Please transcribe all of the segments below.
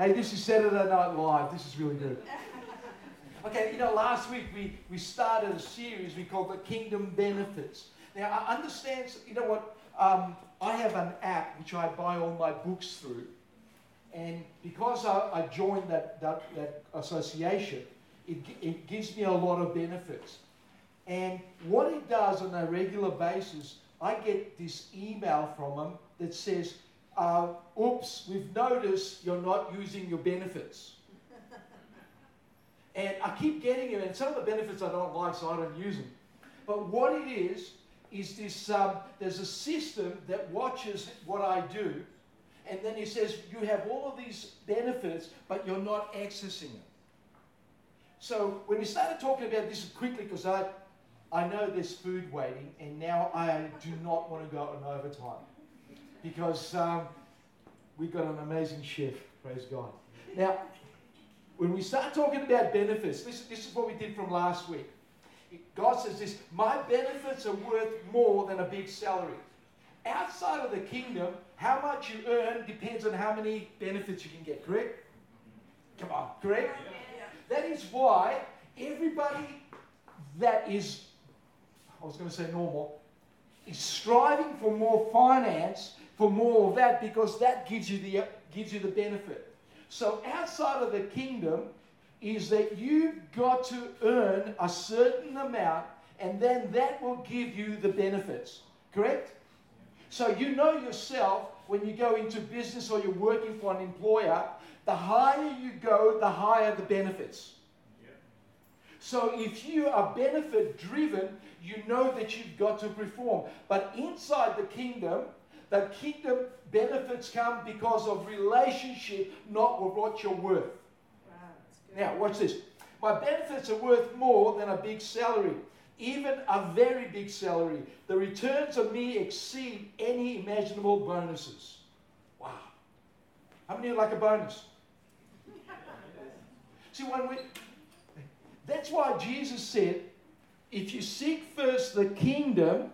Hey, this is Saturday Night Live. This is really good. Okay, you know, last week we, we started a series we called the Kingdom Benefits. Now, I understand, you know what? Um, I have an app which I buy all my books through. And because I, I joined that, that, that association, it, it gives me a lot of benefits. And what it does on a regular basis, I get this email from them that says, uh, oops, we've noticed you're not using your benefits. and I keep getting them, and some of the benefits I don't like, so I don't use them. But what it is, is this um, there's a system that watches what I do, and then it says you have all of these benefits, but you're not accessing them. So when we started talking about this quickly, because I, I know there's food waiting, and now I do not want to go on overtime because um, we've got an amazing chef, praise God. Now, when we start talking about benefits, this, this is what we did from last week. God says this My benefits are worth more than a big salary. Outside of the kingdom, how much you earn depends on how many benefits you can get, correct? Come on, correct? That is why everybody that is, I was going to say normal, is striving for more finance, for more of that, because that gives you the, gives you the benefit. So outside of the kingdom, is that you've got to earn a certain amount and then that will give you the benefits. Correct? So you know yourself when you go into business or you're working for an employer, the higher you go, the higher the benefits. So if you are benefit driven, you know that you've got to perform. But inside the kingdom, the kingdom benefits come because of relationship, not what you're worth. Now, watch this. My benefits are worth more than a big salary, even a very big salary. The returns of me exceed any imaginable bonuses. Wow. How many like a bonus? See, when we, that's why Jesus said, if you seek first the kingdom,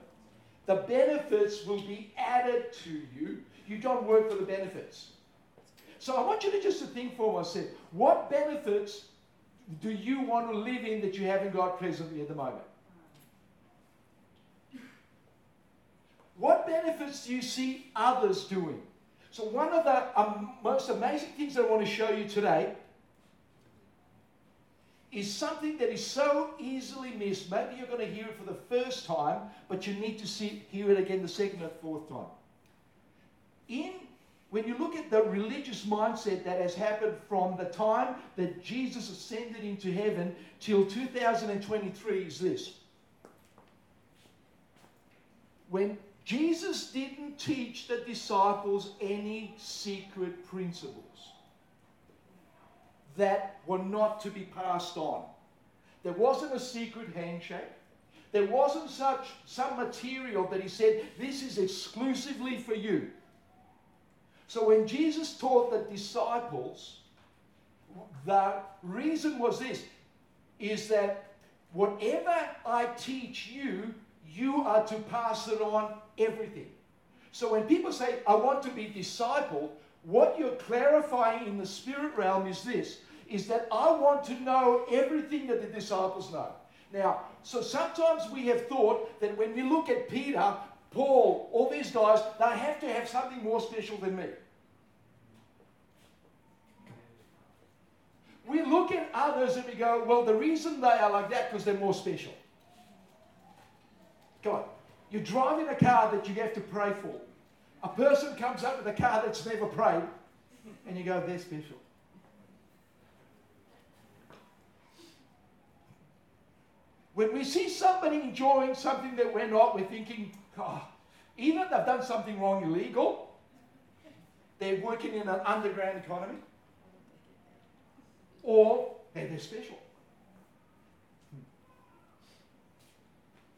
the benefits will be added to you. You don't work for the benefits. So I want you to just to think for a second. What benefits do you want to live in that you haven't got presently at the moment? What benefits do you see others doing? So, one of the um, most amazing things I want to show you today is something that is so easily missed. Maybe you're going to hear it for the first time, but you need to see, hear it again the second or fourth time. In when you look at the religious mindset that has happened from the time that Jesus ascended into heaven till 2023 is this. When Jesus didn't teach the disciples any secret principles that were not to be passed on. There wasn't a secret handshake. There wasn't such some material that he said, this is exclusively for you. So when Jesus taught the disciples, the reason was this is that whatever I teach you, you are to pass it on everything. So when people say, I want to be discipled, what you're clarifying in the spirit realm is this is that I want to know everything that the disciples know. Now, so sometimes we have thought that when we look at Peter, Paul, all these guys, they have to have something more special than me. We look at others and we go, well, the reason they are like that because they're more special. Come on. You're driving a car that you have to pray for. A person comes up with a car that's never prayed, and you go, they're special. When we see somebody enjoying something that we're not, we're thinking, ah, oh, either they've done something wrong illegal, they're working in an underground economy, or they're, they're special.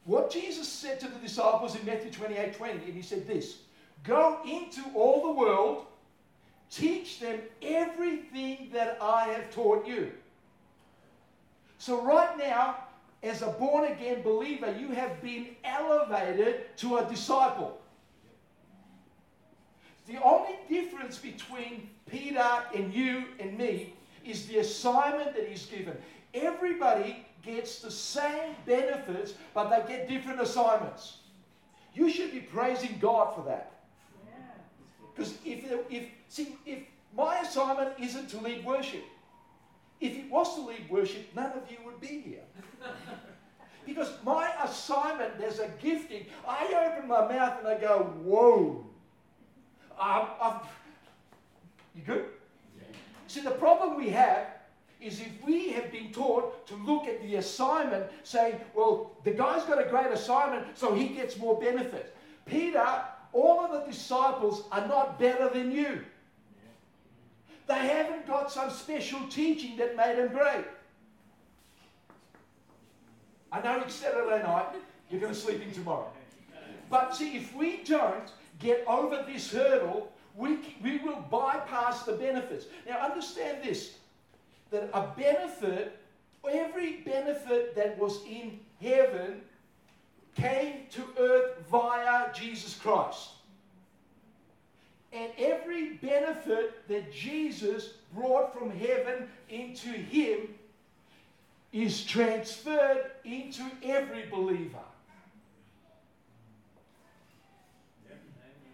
What Jesus said to the disciples in Matthew 28 20, and he said this Go into all the world, teach them everything that I have taught you. So, right now, as a born again believer, you have been elevated to a disciple. The only difference between Peter and you and me is the assignment that he's given. Everybody gets the same benefits, but they get different assignments. You should be praising God for that. Because if, if, see, if my assignment isn't to lead worship, if it was to lead worship, none of you would be here. because my assignment, there's a gifting. I open my mouth and I go, whoa. Um, you good? Yeah. See, the problem we have is if we have been taught to look at the assignment saying, well, the guy's got a great assignment, so he gets more benefit. Peter, all of the disciples are not better than you. They haven't got some special teaching that made them great. I know it's Saturday night, you're going to sleep in tomorrow. But see, if we don't get over this hurdle, we, we will bypass the benefits. Now, understand this that a benefit, every benefit that was in heaven came to earth via Jesus Christ. And every benefit that Jesus brought from heaven into him is transferred into every believer.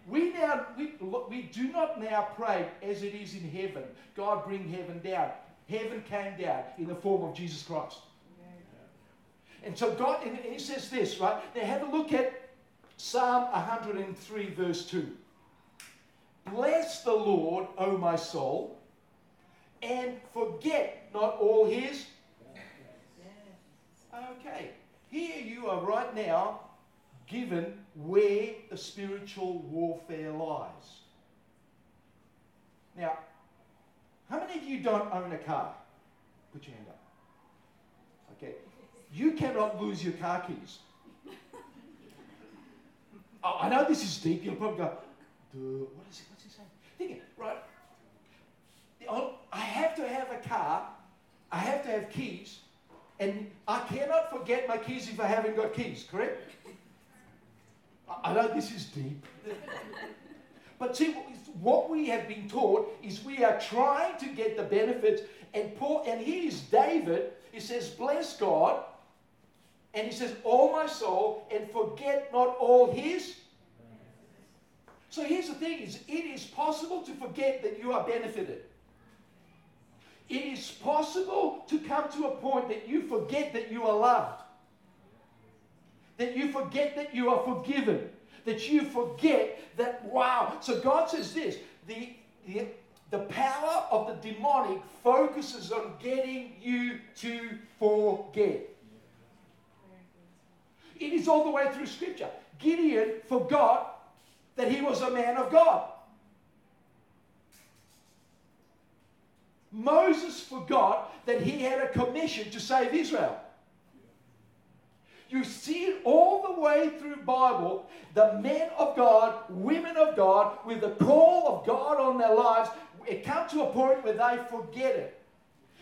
We now we, we do not now pray as it is in heaven. God bring heaven down. Heaven came down in the form of Jesus Christ. And so God, and he says this, right? Now have a look at Psalm 103, verse 2. Bless the Lord, O my soul, and forget not all his. Okay, here you are right now given where the spiritual warfare lies. Now, how many of you don't own a car? Put your hand up. Okay. You cannot lose your car keys. oh, I know this is deep. You'll probably go, what is it? What's he saying? Think right? I have to have a car. I have to have keys. And I cannot forget my keys if I haven't got keys, correct? I know this is deep. but see, what we have been taught is we are trying to get the benefits. And Paul, and here's David, he says, Bless God. And he says, All my soul, and forget not all his. So here's the thing is it is possible to forget that you are benefited. It is possible to come to a point that you forget that you are loved that you forget that you are forgiven, that you forget that, wow. So God says this the, the, the power of the demonic focuses on getting you to forget. It is all the way through Scripture. Gideon forgot that he was a man of God. Moses forgot that he had a commission to save Israel. You see it all the way through Bible. The men of God, women of God, with the call of God on their lives, it comes to a point where they forget it.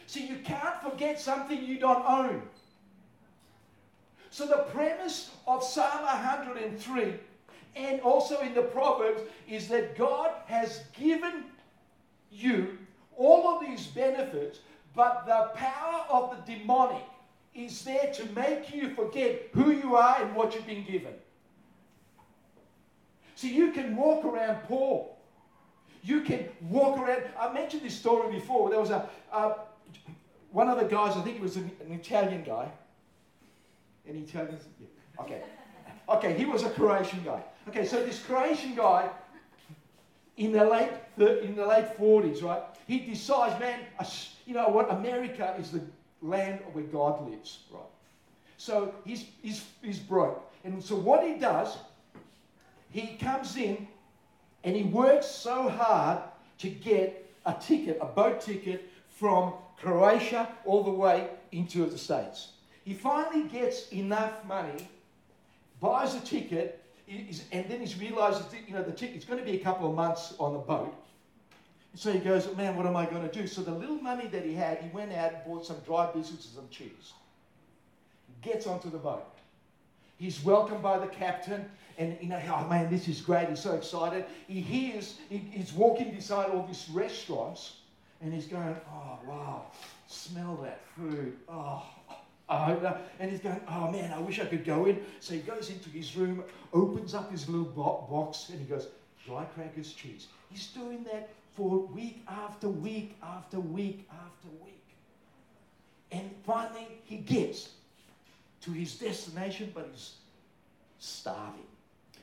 See, you can't forget something you don't own. So the premise of Psalm 103 and also in the Proverbs is that God has given you all of these benefits, but the power of the demonic is there to make you forget who you are and what you've been given. So you can walk around poor. You can walk around. I mentioned this story before. There was a one of the guys. I think it was an, an Italian guy. Any Italians? Yeah. Okay. Okay, he was a Croatian guy. Okay, so this Croatian guy in the late in the late 40s, right? He decides, man, you know what? America is the land where God lives, right? So he's, he's, he's broke. And so what he does, he comes in and he works so hard to get a ticket, a boat ticket from Croatia all the way into the States. He finally gets enough money, buys a ticket, and then he realizes that, you know, the ticket's going to be a couple of months on the boat. So he goes, man, what am I going to do? So the little money that he had, he went out and bought some dry biscuits and some cheese. He gets onto the boat. He's welcomed by the captain. And you know, oh man, this is great. He's so excited. He hears, he, he's walking beside all these restaurants and he's going, oh, wow, smell that food. Oh, and he's going, oh man, I wish I could go in. So he goes into his room, opens up his little box, and he goes, dry crackers, cheese. He's doing that for week after week after week after week. And finally, he gets to his destination, but he's starving.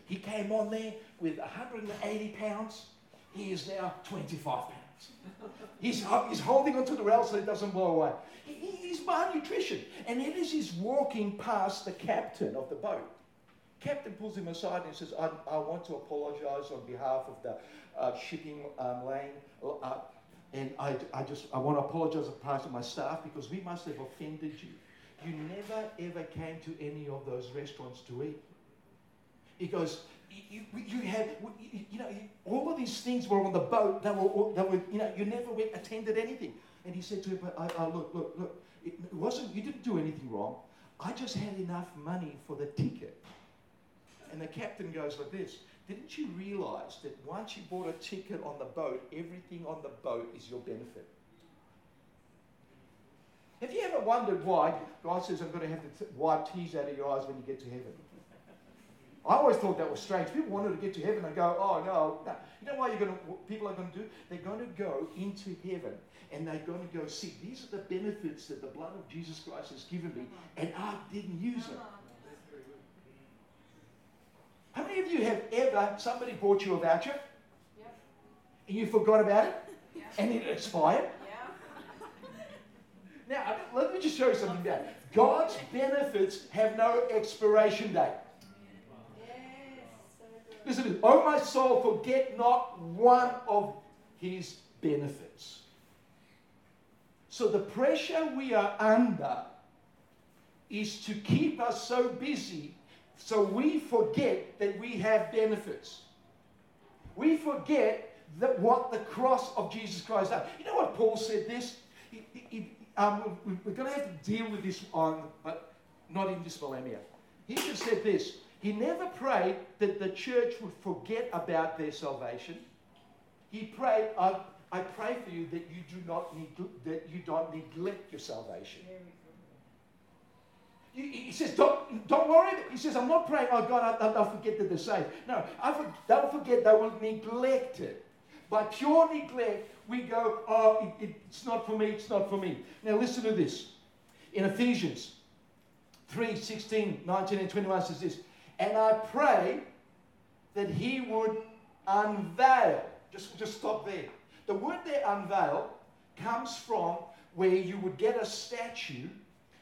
He came on there with 180 pounds. He is now 25 pounds. He's, he's holding onto the rail so it doesn't blow away. He, he's malnutrition. And as he's walking past the captain of the boat, captain pulls him aside and says, I, I want to apologize on behalf of the uh, shipping um, lane. Uh, and I, I just I want to apologize on behalf of my staff because we must have offended you. You never ever came to any of those restaurants to eat. He goes, you, you had, you know, all of these things were on the boat. They were, they were you know, you never went, attended anything. And he said to him, I, I, uh, uh, look, look, look, it wasn't, you didn't do anything wrong. I just had enough money for the ticket. And the captain goes like this, didn't you realize that once you bought a ticket on the boat, everything on the boat is your benefit? Have you ever wondered why God says, I'm going to have to wipe tears out of your eyes when you get to heaven? I always thought that was strange. People wanted to get to heaven and go, oh no. no. You know why you're going to, people are going to do? They're going to go into heaven and they're going to go see, these are the benefits that the blood of Jesus Christ has given me, and I didn't use them. How many of you have ever, somebody bought you a voucher yep. and you forgot about it yeah. and it expired? Yeah. Now, let me just show you something there. God's benefits have no expiration date. Listen, oh my soul, forget not one of his benefits. So the pressure we are under is to keep us so busy so we forget that we have benefits. We forget that what the cross of Jesus Christ does. You know what Paul said this? He, he, um, we're going to have to deal with this on, but not in this millennia. He just said this he never prayed that the church would forget about their salvation. He prayed, I, I pray for you that you do not need that you don't neglect your salvation. He says, don't, don't worry. He says, I'm not praying, oh God, I, will forget that they're saved. No, I for, don't forget they will neglect it. By pure neglect, we go, oh, it, it's not for me, it's not for me. Now listen to this. In Ephesians 3 16, 19, and 21 says this and I pray that he would unveil. Just, just stop there. The word there, unveil, comes from where you would get a statue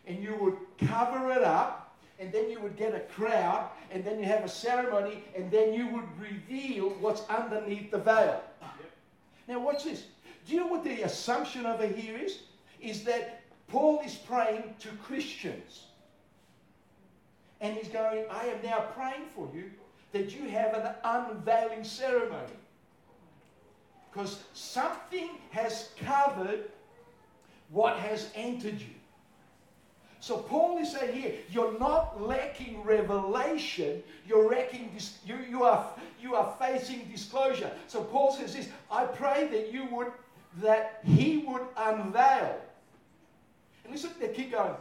and you would cover it up and then you would get a crowd and then you have a ceremony and then you would reveal what's underneath the veil. Now, watch this. Do you know what the assumption over here is? Is that Paul is praying to Christians. And he's going, I am now praying for you that you have an unveiling ceremony. Because something has covered what has entered you. So Paul is saying here, you're not lacking revelation, you're lacking dis- you, you, are, you are facing disclosure. So Paul says this, I pray that you would, that he would unveil. And listen, they keep going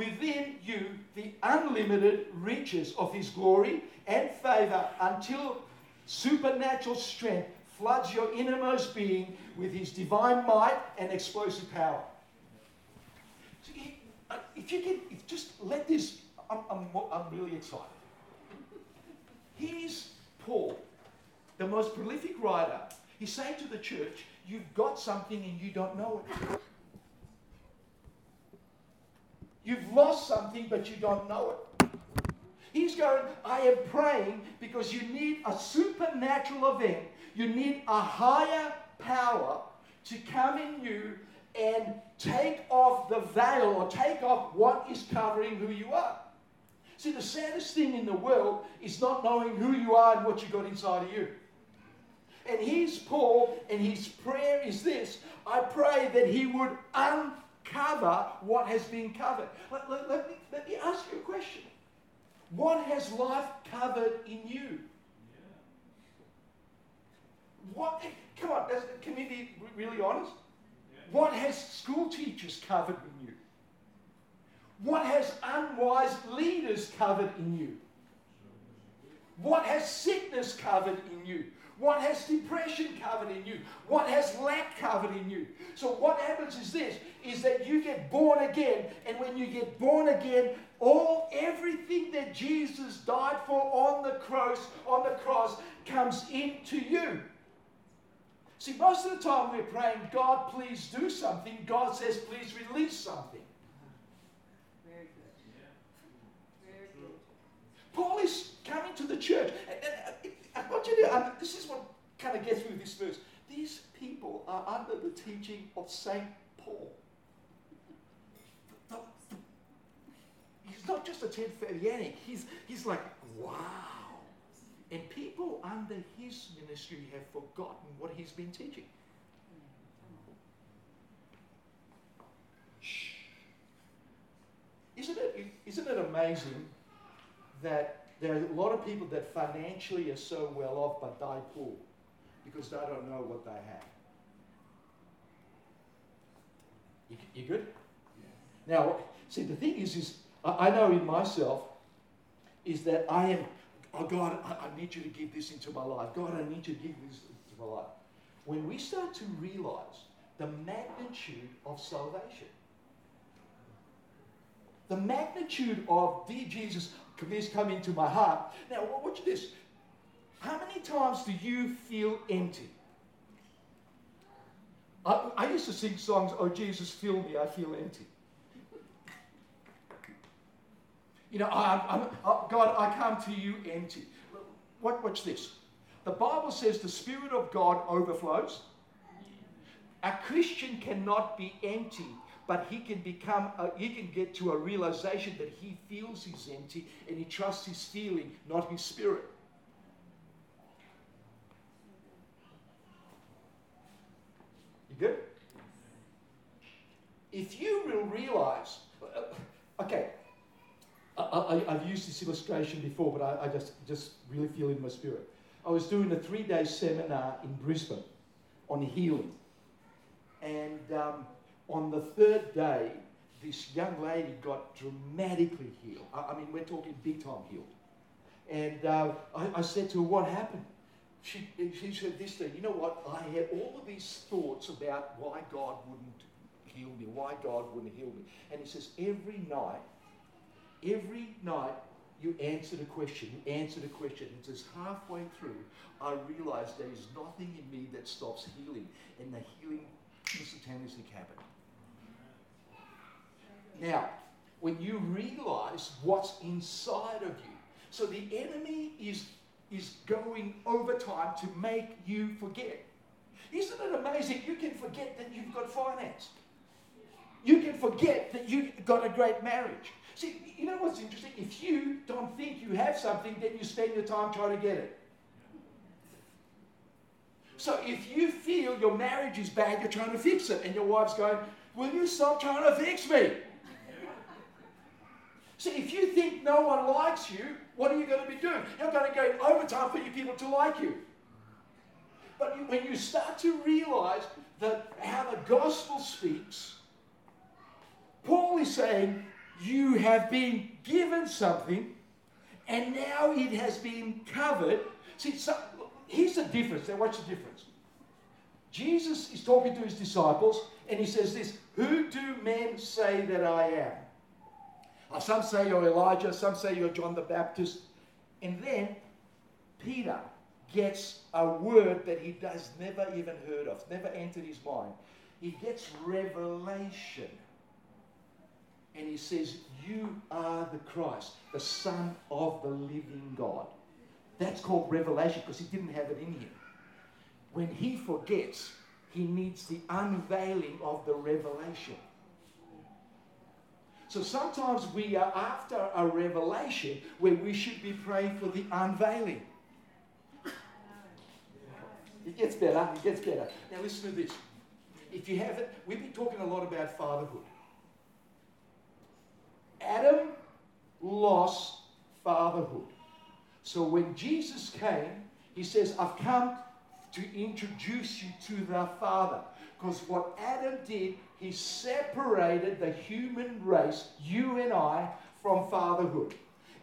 within you the unlimited riches of his glory and favor until supernatural strength floods your innermost being with his divine might and explosive power. So uh, if you can if just let this, I'm, I'm, I'm really excited. Here's Paul, the most prolific writer. He's saying to the church, You've got something and you don't know it. You've lost something, but you don't know it. He's going, I am praying because you need a supernatural event. You need a higher power to come in you and take off the veil or take off what is covering who you are. See, the saddest thing in the world is not knowing who you are and what you got inside of you. And he's Paul, and his prayer is this I pray that he would un cover what has been covered. Let, let, let, me, let me ask you a question. What has life covered in you? What? Come on, can we be really honest? What has school teachers covered in you? What has unwise leaders covered in you? What has sickness covered in you? What has depression covered in you? What has lack covered in you? So what happens is this is that you get born again and when you get born again all everything that Jesus died for on the cross on the cross comes into you. See, most of the time we're praying, God, please do something. God says, please release something. Very good. Very good. Paul is coming to the church. And, I want you to, um, this is what kind of gets me with this verse. These people are under the teaching of St. Paul. He's not just a Ted Fabiyanic, he's, he's like, wow. And people under his ministry have forgotten what he's been teaching. Shh. Isn't it, isn't it amazing that there are a lot of people that financially are so well off but die poor because they don't know what they have? You, you good? Yeah. Now, see, the thing is, is I, know in myself is that I am oh God, I, I need you to give this into my life. God, I need you to give this into my life. When we start to realize the magnitude of salvation, the magnitude of, dear Jesus, please come into my heart. Now, watch this. How many times do you feel empty? I, I used to sing songs, Oh Jesus, fill me, I feel empty. You know, I, I'm, oh, God, I come to you empty. What, watch this. The Bible says the Spirit of God overflows. A Christian cannot be empty, but he can become, a, he can get to a realization that he feels he's empty and he trusts his feeling, not his spirit. You good? If you will realize, uh, okay, I, have used this illustration before, but I, I, just, just really feel in my spirit. I was doing a three day seminar in Brisbane on healing. And um, on the third day, this young lady got dramatically healed. I, I mean, we're talking big time healed. And uh, I, I, said to her, What happened? She, she said this thing, You know what? I had all of these thoughts about why God wouldn't heal me, why God wouldn't heal me. And he says, Every night, Every night you answer the question, you answer the question. It says halfway through, I realize there is nothing in me that stops healing, and the healing instantaneously happened. Now, when you realize what's inside of you, so the enemy is, is going over time to make you forget. Isn't it amazing? You can forget that you've got finance. You can forget that you've got a great marriage. See, you know what's interesting? If you don't think you have something, then you spend your time trying to get it. So if you feel your marriage is bad, you're trying to fix it, and your wife's going, Will you stop trying to fix me? See, if you think no one likes you, what are you going to be doing? You're going to go overtime for your people to like you. But when you start to realize that how the gospel speaks, Paul is saying, you have been given something and now it has been covered. See, so, here's the difference. Now, what's the difference. Jesus is talking to his disciples and he says this Who do men say that I am? Uh, some say you're Elijah, some say you're John the Baptist. And then Peter gets a word that he does never even heard of, never entered his mind. He gets revelation and he says, You are the Christ, the Son of the living God. That's called revelation because he didn't have it in him. When he forgets, he needs the unveiling of the revelation. So sometimes we are after a revelation where we should be praying for the unveiling. It gets better, it gets better. Now listen to this. If you haven't, we've been talking a lot about fatherhood. Adam lost fatherhood. So when Jesus came, he says, I've come to introduce you to the Father. Because what Adam did, he separated the human race, you and I, from fatherhood.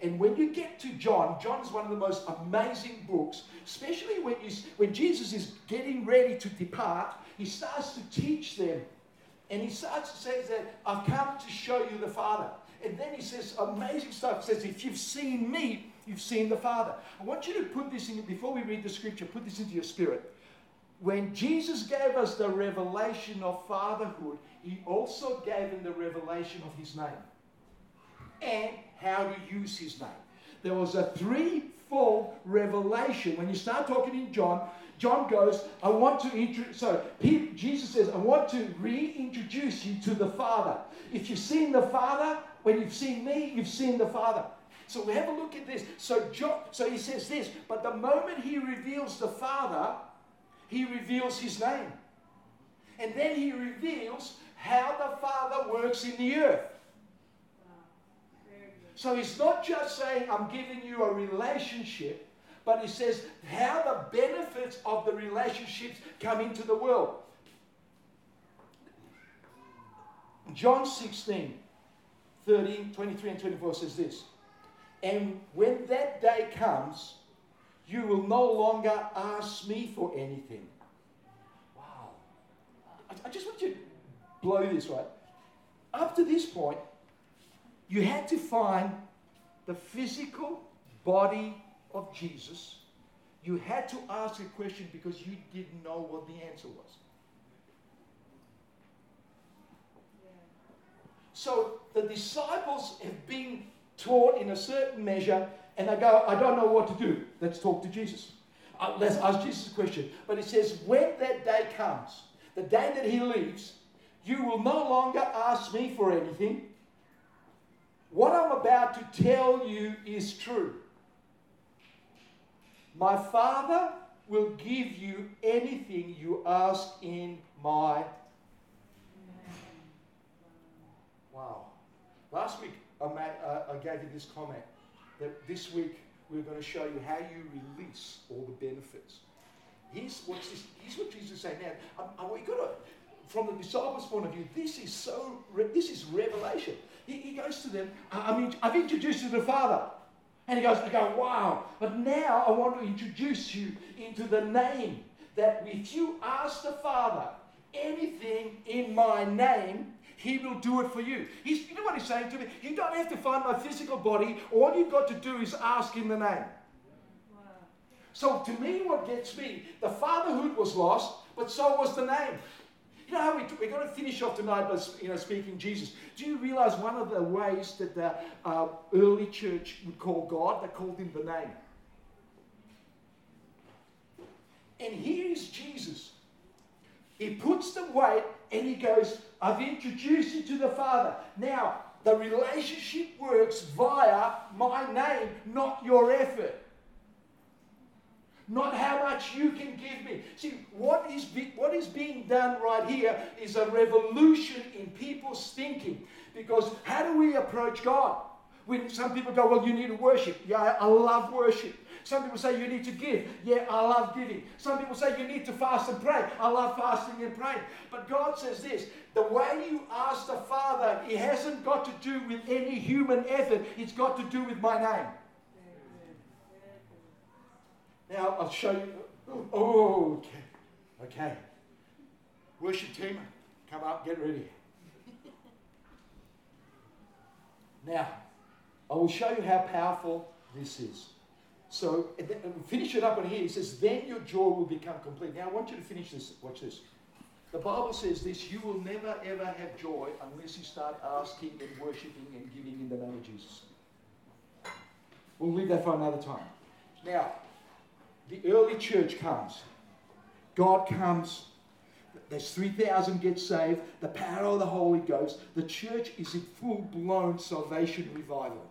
And when you get to John, John is one of the most amazing books, especially when, you, when Jesus is getting ready to depart. He starts to teach them. And he starts to say that I've come to show you the Father. And then he says amazing stuff. He says, if you've seen me, you've seen the Father. I want you to put this in, before we read the scripture, put this into your spirit. When Jesus gave us the revelation of fatherhood, he also gave him the revelation of his name and how to use his name. There was a threefold revelation. When you start talking in John, John goes, I want to introduce, so Jesus says, I want to reintroduce you to the Father. If you've seen the Father, when you've seen me, you've seen the Father. So we have a look at this. So John, so he says this, but the moment he reveals the Father, he reveals his name. And then he reveals how the Father works in the earth. So he's not just saying, I'm giving you a relationship, but he says how the benefits of the relationships come into the world. John 16, 13, 23, and 24 says this. And when that day comes, you will no longer ask me for anything. Wow. I, I just want you to blow this, right? Up to this point, you had to find the physical body of Jesus. You had to ask a question because you didn't know what the answer was. So the disciples have been taught in a certain measure, and they go, I don't know what to do. Let's talk to Jesus. Uh, let's ask Jesus a question. But it says, when that day comes, the day that he leaves, you will no longer ask me for anything. What I'm about to tell you is true. My Father will give you anything you ask in my Wow. Last week, I, uh, I gave you this comment that this week we're going to show you how you release all the benefits. Here's, what's this, here's what Jesus is saying now. I, I, we got to, from the disciples' point of view, this is so, this is revelation. He, he goes to them, I mean, I've introduced you to the Father. And he goes, I go, wow. But now I want to introduce you into the name that if you ask the Father anything in my name, he will do it for you. He's, you know what he's saying to me? You don't have to find my physical body. All you've got to do is ask in the name. So to me, what gets me, the fatherhood was lost, but so was the name. You know how we, we're going to finish off tonight by you know, speaking Jesus. Do you realize one of the ways that the uh, early church would call God? They called him the name. And here is Jesus. He puts the weight and he goes, I've introduced you to the Father. Now, the relationship works via my name, not your effort. Not how much you can give me. See, what is, be, what is being done right here is a revolution in people's thinking. Because how do we approach God? When some people go, well, you need to worship. Yeah, I love worship. Some people say you need to give. Yeah, I love giving. Some people say you need to fast and pray. I love fasting and praying. But God says this the way you ask the Father, it hasn't got to do with any human effort, it's got to do with my name. Now, I'll show you. Oh, okay. Okay. Worship team, come up, get ready. now, I will show you how powerful this is. So finish it up on here. He says, then your joy will become complete. Now I want you to finish this. Watch this. The Bible says this you will never ever have joy unless you start asking and worshipping and giving in the name of Jesus. We'll leave that for another time. Now, the early church comes. God comes. There's 3,000 get saved. The power of the Holy Ghost. The church is in full blown salvation revival.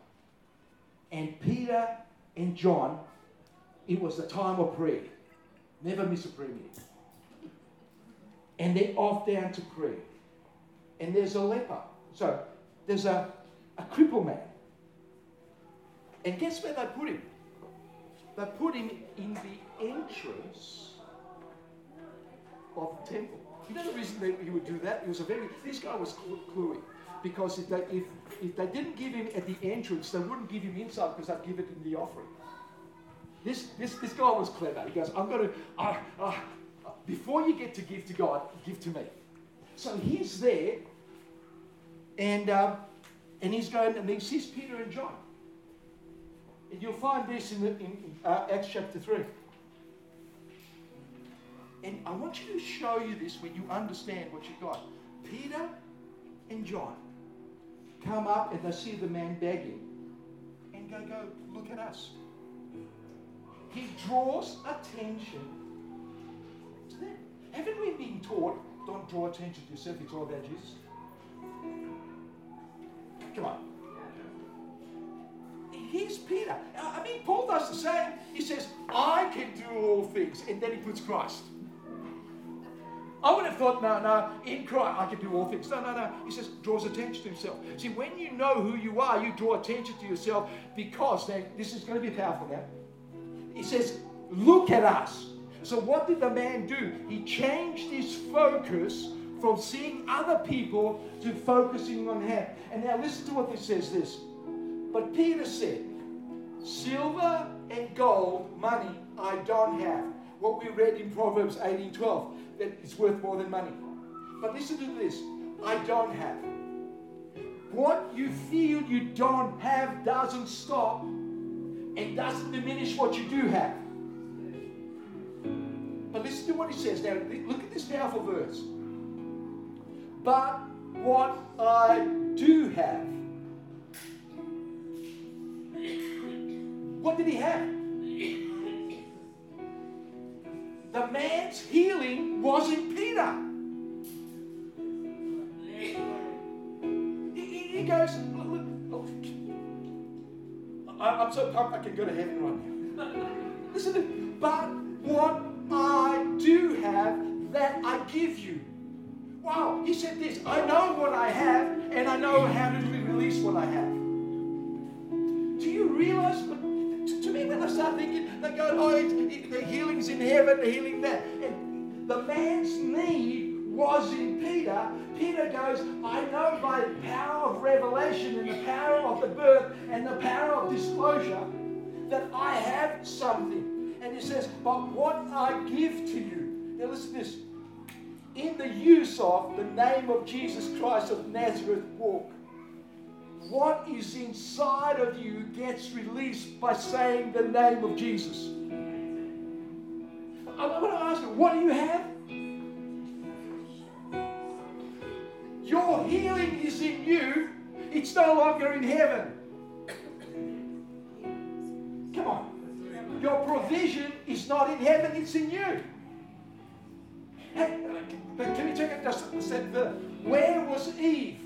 And Peter and John, it was the time of prayer. Never miss a prayer meeting. And they're off down to prayer. And there's a leper. So there's a, a crippled man. And guess where they put him? They put him in the entrance of the temple. You know the reason that he would do that? It was a very, this guy was cluey. Because if they, if, if they didn't give him at the entrance, they wouldn't give him inside because they'd give it in the offering. This, this, this guy was clever. He goes, I'm going to, uh, uh, before you get to give to God, give to me. So he's there, and, um, and he's going, and he sees Peter and John. And you'll find this in, the, in uh, Acts chapter 3. And I want you to show you this when you understand what you've got. Peter and John come up and they see the man begging and go, go, look at us. He draws attention to them. Haven't we been taught, don't draw attention to yourself, it's all about Jesus? Come on. Here's Peter. I mean, Paul does the same. He says, I can do all things. And then he puts Christ. I would have thought, no, no, in Christ, I can do all things. No, no, no. He says, draws attention to himself. See, when you know who you are, you draw attention to yourself because, this is going to be powerful now. He says, look at us. So, what did the man do? He changed his focus from seeing other people to focusing on him. And now, listen to what this says this. But Peter said, Silver and gold, money, I don't have. What we read in Proverbs 18 12 that it's worth more than money. But listen to this I don't have. What you feel you don't have doesn't stop and doesn't diminish what you do have. But listen to what he says now. Look at this powerful verse. But what I do have. What did he have? The man's healing wasn't Peter. He, he goes, I'm so pumped I can go to heaven right now. Listen to. But what I do have, that I give you. Wow, he said this I know what I have, and I know how to release what I have. Do you realize? I start thinking, they go, oh, the healing's in heaven, the healing there. And the man's need was in Peter. Peter goes, I know by the power of revelation and the power of the birth and the power of disclosure that I have something. And he says, but what I give to you. Now listen to this. In the use of the name of Jesus Christ of Nazareth, walk. What is inside of you gets released by saying the name of Jesus. I want to ask you, what do you have? Your healing is in you. It's no longer in heaven. Come on. Your provision is not in heaven, it's in you. Hey, uh, can we take it further? Where was Eve?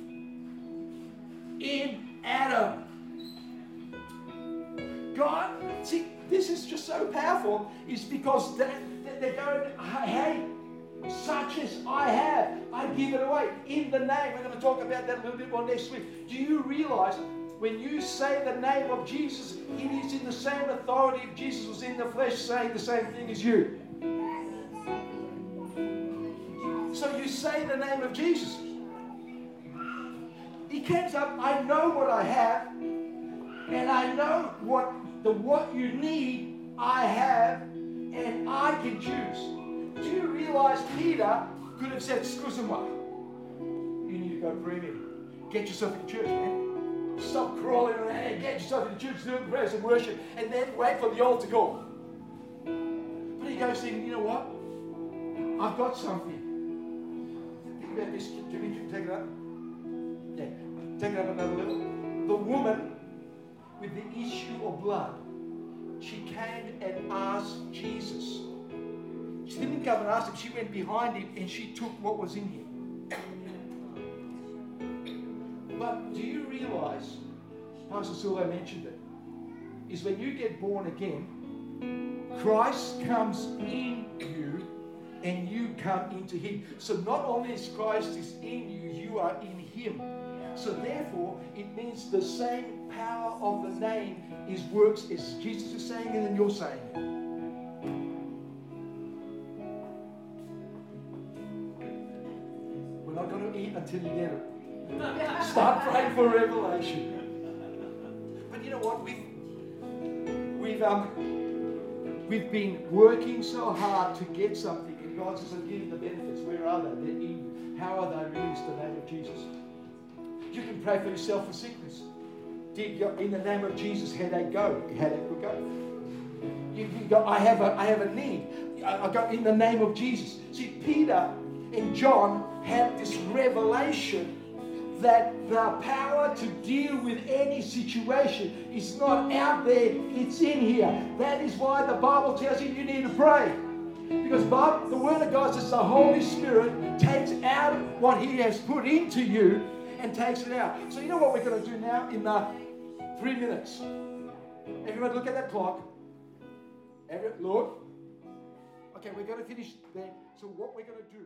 So powerful, is because they, they're going, hey, such as I have, I give it away in the name. We're going to talk about that a little bit more next week. Do you realize when you say the name of Jesus, it is in the same authority if Jesus was in the flesh saying the same thing as you? So you say the name of Jesus. He comes up, I know what I have, and I know what the what you need I have, and I can choose. Do you realize Peter could have said, what? You need to go meeting. Get yourself in church, man. Stop crawling around. Get yourself in the church, do prayers and worship, and then wait for the altar call. But he goes saying, you know what? I've got something. Think about this. Can we take it up? Yeah. Take it up another level. The woman with the issue of blood, she came and asked Jesus she didn't come and ask him, she went behind him and she took what was in him. But do you realize, Pastor Silva mentioned it, is when you get born again, Christ comes in you and you come into him. So not only is Christ is in you, you are in him. So therefore, it means the same power of the name is works as Jesus is saying and you're saying. We're not going to eat until you get it. Start praying for revelation. But you know what? We've we've um we've been working so hard to get something, and God says, "I'm giving the benefits. Where are they? They're in. How are they released the name of Jesus?" You can pray for yourself for sickness. In the name of Jesus, headache go? Go. You, you go. I have a I have a need. I, I go in the name of Jesus. See, Peter and John had this revelation that the power to deal with any situation is not out there, it's in here. That is why the Bible tells you you need to pray. Because Bob, the Word of God says the Holy Spirit takes out what He has put into you and takes it out. So you know what we're going to do now in the three minutes? Everybody look at that clock. Every, Lord. Okay, we're going to finish there. So what we're going to do